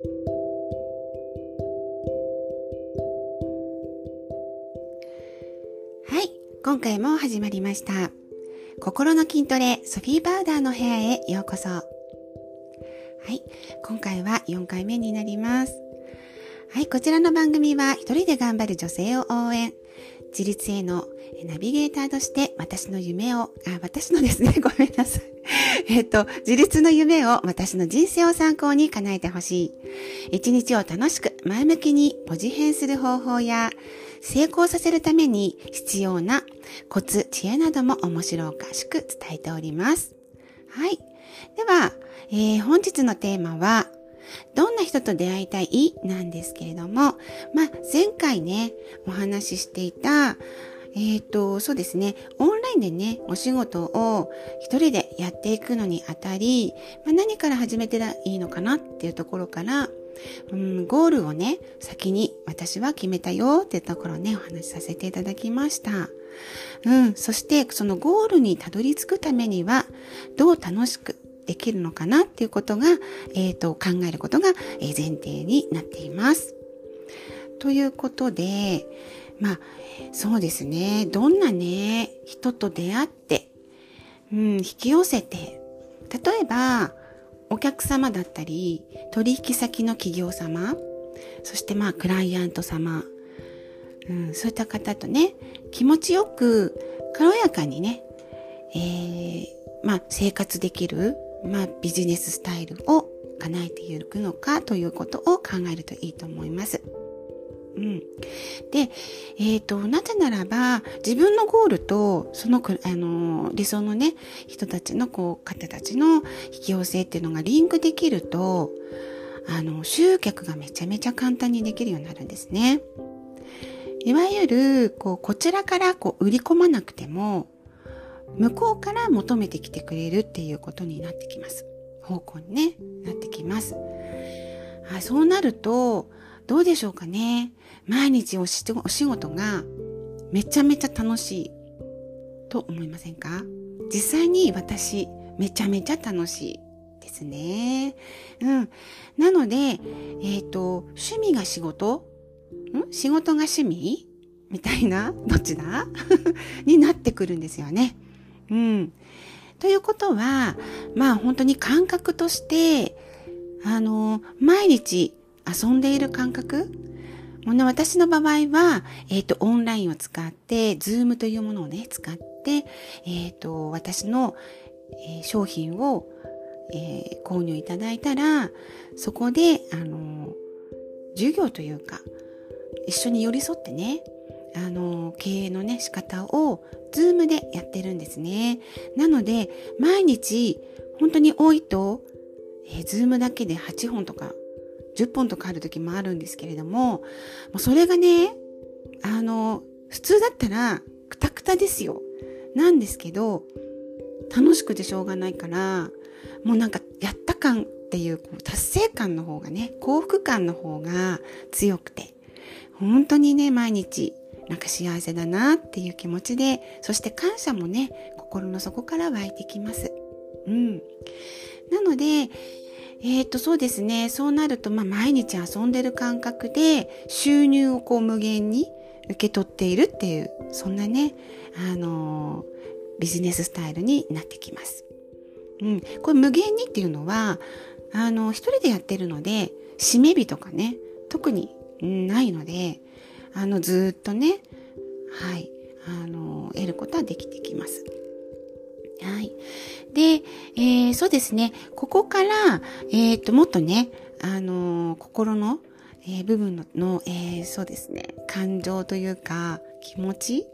はい今回も始まりました。心の筋トレソフィー・バウダーの部屋へようこそ。はい今回は4回目になります。はいこちらの番組は一人で頑張る女性を応援。自立へのナビゲーターとして私の夢を、あ、私のですね、ごめんなさい。えっと、自立の夢を私の人生を参考に叶えてほしい。一日を楽しく前向きにポジ変する方法や、成功させるために必要なコツ、知恵なども面白おかしく伝えております。はい。では、えー、本日のテーマは、どんな人と出会いたい？なんですけれども、まあ、前回ね、お話ししていた、えっ、ー、と、そうですね、オンラインでね、お仕事を一人でやっていくのにあたり、まあ、何から始めていいのかなっていうところから、うん、ゴールをね、先に私は決めたよっていうところをね、お話しさせていただきました。うん、そしてそのゴールにたどり着くためには、どう楽しくできるのかなっていうことが、え、ー、と、考えることが前提になっています。ということで、まあ、そうですね。どんなね、人と出会って、うん、引き寄せて、例えば、お客様だったり、取引先の企業様、そしてまあ、クライアント様、うん、そういった方とね、気持ちよく、軽やかにね、えー、まあ、生活できる、まあ、ビジネススタイルを叶えていくのかということを考えるといいと思います。うん。で、えっ、ー、と、なぜならば、自分のゴールと、その、あの、理想のね、人たちの、こう、方たちの引き寄せっていうのがリンクできると、あの、集客がめちゃめちゃ簡単にできるようになるんですね。いわゆる、こう、こちらから、こう、売り込まなくても、向こうから求めてきてくれるっていうことになってきます。方向にね、なってきます。あそうなると、どうでしょうかね。毎日お仕事がめちゃめちゃ楽しいと思いませんか？実際に私めちゃめちゃ楽しいですね。うん。なので、えっ、ー、と、趣味が仕事？ん？仕事が趣味？みたいなどっちだ？になってくるんですよね。うん。ということは、まあ本当に感覚として、あの、毎日遊んでいる感覚？もうね、私の場合は、えっ、ー、と、オンラインを使って、ズームというものをね、使って、えっ、ー、と、私の、えー、商品を、え購入いただいたら、そこで、あの、授業というか、一緒に寄り添ってね、あの、経営のね、仕方を、 Zoom でやってるんですね。なので、毎日、本当に多いと、えー、 Zoom だけで8本とか10本とかある時もあるんですけれども、それがね、あの、普通だったら、くたくたですよ。なんですけど、楽しくてしょうがないから、もうなんか、やった感っていう、達成感の方がね、幸福感の方が強くて、本当にね、毎日、なんか幸せだなっていう気持ちで、そして感謝もね、心の底から湧いてきます。うん。なので、えっ、と、そうですね。そうなると、まあ、毎日遊んでる感覚で、収入をこう無限に受け取っているっていう、そんなね、あのー、ビジネススタイルになってきます。うん。これ無限にっていうのは、あの、一人でやってるので、締め日とかね、特にないので、あの、ずっとね、はい、あの、得ることはできてきます。はい。で、えー、そうですね。ここから、えっ、ー、と、もっとね、あの、心の、えー、部分の、のえ、そうですね、感情というか、気持ち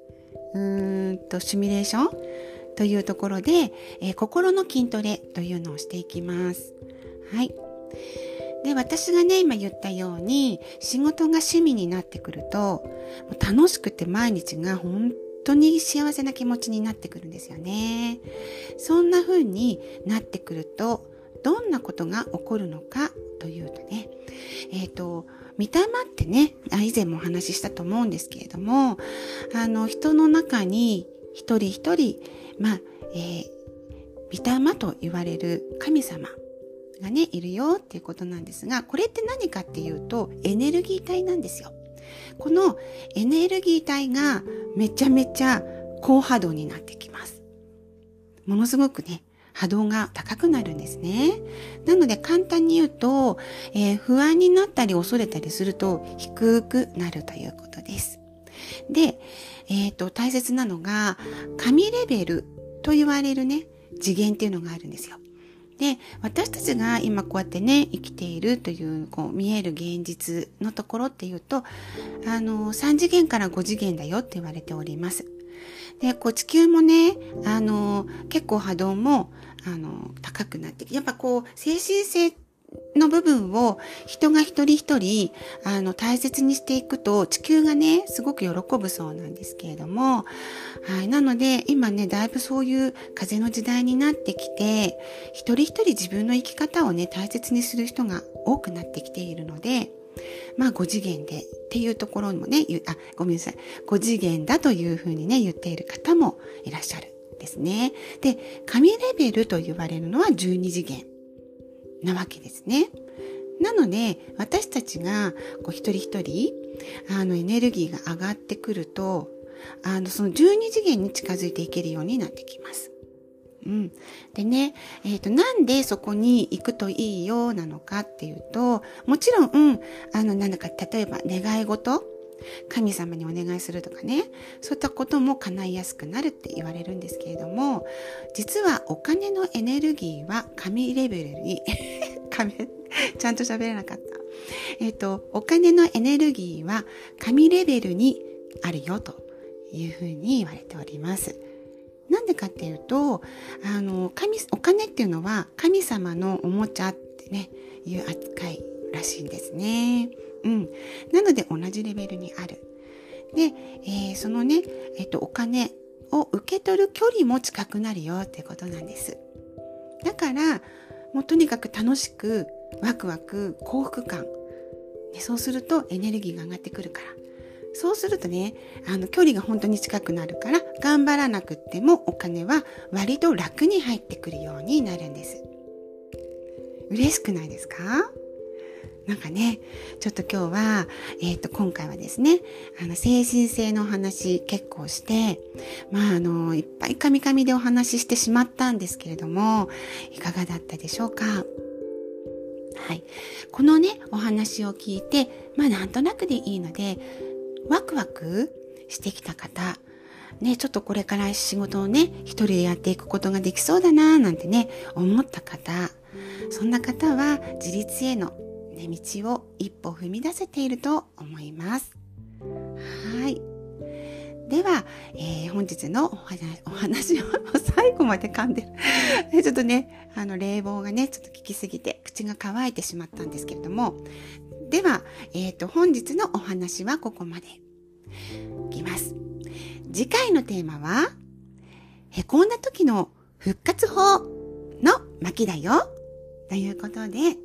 うーんと、シミュレーションというところで、え、心の筋トレというのをしていきます。はい。で、私がね、今言ったように、仕事が趣味になってくると、楽しくて毎日が本当に幸せな気持ちになってくるんですよね。そんな風になってくると、どんなことが起こるのかというとね、えっ、ー、と、見たまってね、以前もお話ししたと思うんですけれども、あの、人の中に一人一人、まあ、えー、御霊と言われる神様がね、いるよっていうことなんですが、これって何かっていうと、エネルギー体なんですよ。このエネルギー体がめちゃめちゃ高波動になってきます。ものすごくね、波動が高くなるんですね。なので簡単に言うと、えー、不安になったり恐れたりすると低くなるということです。で、えっ、ー、と、大切なのが、神レベルと言われるね、次元っていうのがあるんですよ。で、私たちが今こうやってね、生きているという、こう、見える現実のところっていうと、あの、3次元から5次元だよって言われております。で、こう、地球もね、あの、結構波動も、あの、高くなってやっぱこう、精神性っての部分を人が一人一人、あの、大切にしていくと、地球がね、すごく喜ぶそうなんですけれども、はい。なので、今ね、だいぶそういう風の時代になってきて、一人一人自分の生き方をね、大切にする人が多くなってきているので、まあ、5次元でっていうところにもね、あ、ごめんなさい。5次元だというふうにね、言っている方もいらっしゃるですね。で、神レベルと言われるのは12次元。なわけですね。なので、私たちがこう一人一人、あのエネルギーが上がってくると、あのその12次元に近づいていけるようになってきます。うん。でね、えっ、ー、と、なんでそこに行くといいよなのかっていうと、もちろん、うん、あの、なんだか、例えば願い事神様にお願いするとかね、そういったことも叶いやすくなるって言われるんですけれども、実はお金のエネルギーは神レベルに 神、ちゃんと喋れなかった。えっ、と、お金のエネルギーは神レベルにあるよというふうに言われております。なんでかっていうと、あの、神、お金っていうのは神様のおもちゃってね、いう扱いらしいんですね。うん。なので同じレベルにある。で、えー、そのね、えっ、と、お金を受け取る距離も近くなるよってことなんです。だから、もうとにかく楽しく、ワクワク、幸福感。ね、そうするとエネルギーが上がってくるから。そうするとね、あの、距離が本当に近くなるから、頑張らなくってもお金は割と楽に入ってくるようになるんです。嬉しくないですか？なんかね、ちょっと今日は、えっ、ー、と、今回はですね、あの、精神性のお話結構して、まあ、あの、いっぱいカミカミでお話ししてしまったんですけれども、いかがだったでしょうか？はい。このね、お話を聞いて、まあ、なんとなくでいいので、ワクワクしてきた方、ね、ちょっとこれから仕事をね、一人でやっていくことができそうだな、なんてね、思った方、そんな方は自立へのね、道を一歩踏み出せていると思います。はい。では、えー、本日のお話お話を最後まで噛んでる ちょっとね、あの、冷房がね、ちょっと効きすぎて口が乾いてしまったんですけれども、では、えっ、ー、と、本日のお話はここまで。いきます。次回のテーマは、へこんだ時の復活法の巻だよ。ということで、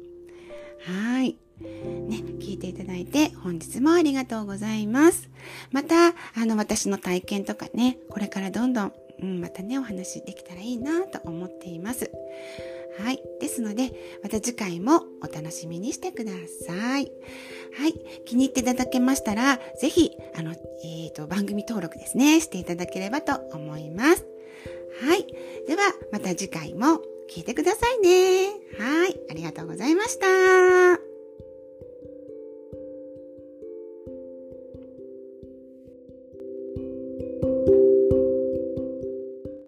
はい。ね、聞いていただいて本日もありがとうございます。また、あの、私の体験とかね、これからどんどん、うん、またね、お話できたらいいなと思っています。はい。ですので、また次回もお楽しみにしてください。はい。気に入っていただけましたら、ぜひ、あの、えっ、ー、と、番組登録ですね、していただければと思います。はい。では、また次回も聞いてくださいね。はい。ありがとうございました。